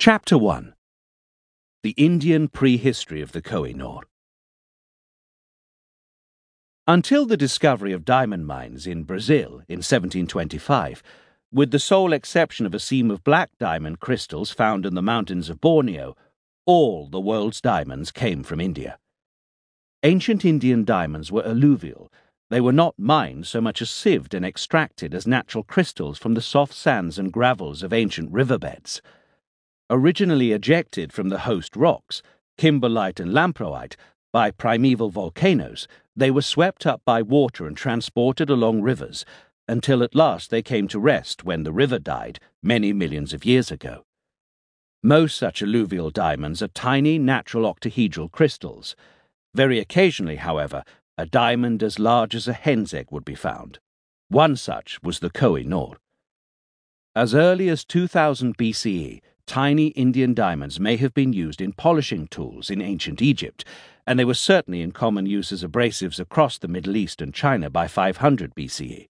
Chapter 1 The Indian Prehistory of the Koh-i-Noor Until the discovery of diamond mines in Brazil in 1725, with the sole exception of a seam of black diamond crystals found in the mountains of Borneo, all the world's diamonds came from India. Ancient Indian diamonds were alluvial. They were not mined so much as sieved and extracted as natural crystals from the soft sands and gravels of ancient riverbeds. Originally ejected from the host rocks, kimberlite and lamproite, by primeval volcanoes, they were swept up by water and transported along rivers until at last they came to rest when the river died many millions of years ago. Most such alluvial diamonds are tiny natural octahedral crystals. Very occasionally, however, a diamond as large as a hen's egg would be found. One such was the Koh-i-Noor. As early as 2000 BCE, tiny Indian diamonds may have been used in polishing tools in ancient Egypt, and they were certainly in common use as abrasives across the Middle East and China by 500 BCE.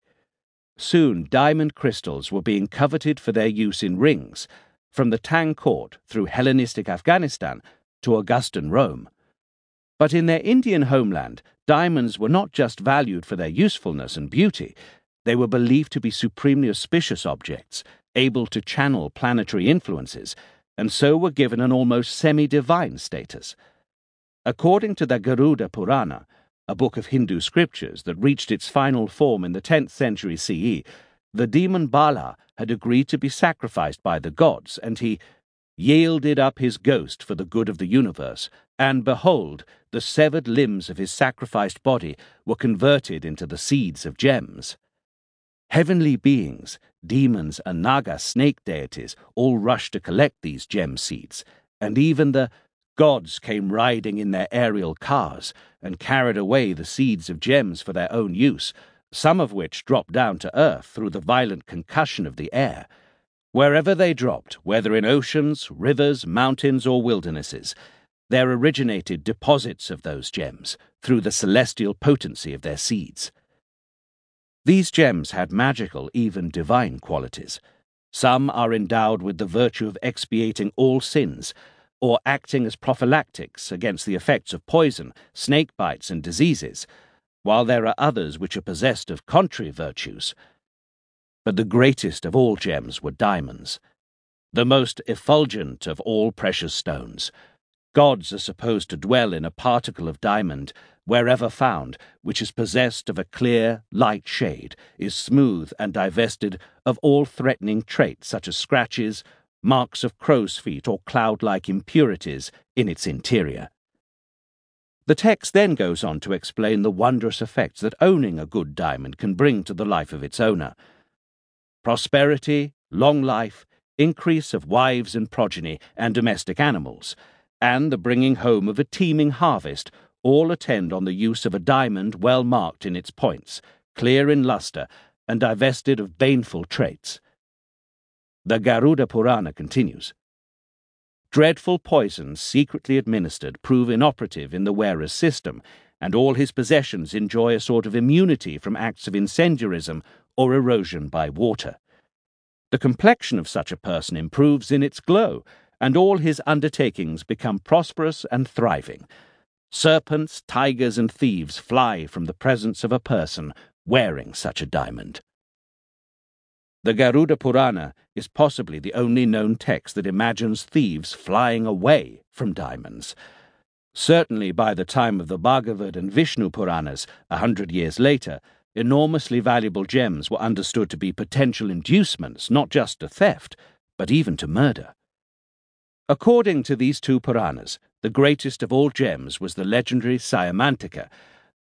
Soon, diamond crystals were being coveted for their use in rings, from the Tang court through Hellenistic Afghanistan to Augustan Rome. But in their Indian homeland, diamonds were not just valued for their usefulness and beauty, they were believed to be supremely auspicious objects, able to channel planetary influences, and so were given an almost semi divine status. According to the Garuda Purana, a book of Hindu scriptures that reached its final form in the 10th century CE, the demon Bala had agreed to be sacrificed by the gods, and he yielded up his ghost for the good of the universe, and behold, the severed limbs of his sacrificed body were converted into the seeds of gems. Heavenly beings, demons, and Naga snake deities all rushed to collect these gem seeds, and even the gods came riding in their aerial cars and carried away the seeds of gems for their own use, some of which dropped down to earth through the violent concussion of the air. Wherever they dropped, whether in oceans, rivers, mountains, or wildernesses, there originated deposits of those gems through the celestial potency of their seeds. These gems had magical, even divine qualities. Some are endowed with the virtue of expiating all sins, or acting as prophylactics against the effects of poison, snake bites, and diseases, while there are others which are possessed of contrary virtues. But the greatest of all gems were diamonds, the most effulgent of all precious stones. Gods are supposed to dwell in a particle of diamond wherever found, which is possessed of a clear, light shade, is smooth and divested of all threatening traits such as scratches, marks of crow's feet, or cloud like impurities in its interior. The text then goes on to explain the wondrous effects that owning a good diamond can bring to the life of its owner prosperity, long life, increase of wives and progeny, and domestic animals, and the bringing home of a teeming harvest all attend on the use of a diamond well marked in its points, clear in lustre, and divested of baneful traits. The Garuda Purana continues. Dreadful poisons secretly administered prove inoperative in the wearer's system, and all his possessions enjoy a sort of immunity from acts of incendiarism or erosion by water. The complexion of such a person improves in its glow, and all his undertakings become prosperous and thriving Serpents, tigers, and thieves fly from the presence of a person wearing such a diamond. The Garuda Purana is possibly the only known text that imagines thieves flying away from diamonds. Certainly, by the time of the Bhagavad and Vishnu Puranas, a hundred years later, enormously valuable gems were understood to be potential inducements not just to theft, but even to murder. According to these two Puranas, the greatest of all gems was the legendary Syamantaka,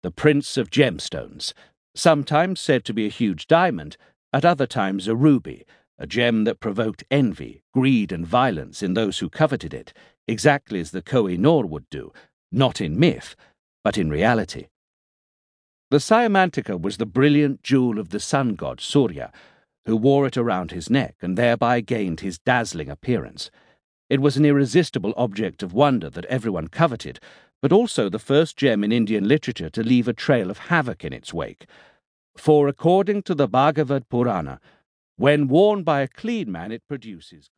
the prince of gemstones, sometimes said to be a huge diamond, at other times a ruby, a gem that provoked envy, greed, and violence in those who coveted it, exactly as the Koh-i-Noor would do, not in myth, but in reality. The Syamantaka was the brilliant jewel of the sun god Surya, who wore it around his neck and thereby gained his dazzling appearance. It was an irresistible object of wonder that everyone coveted, but also the first gem in Indian literature to leave a trail of havoc in its wake. For according to the Bhagavad Purana, when worn by a clean man, it produces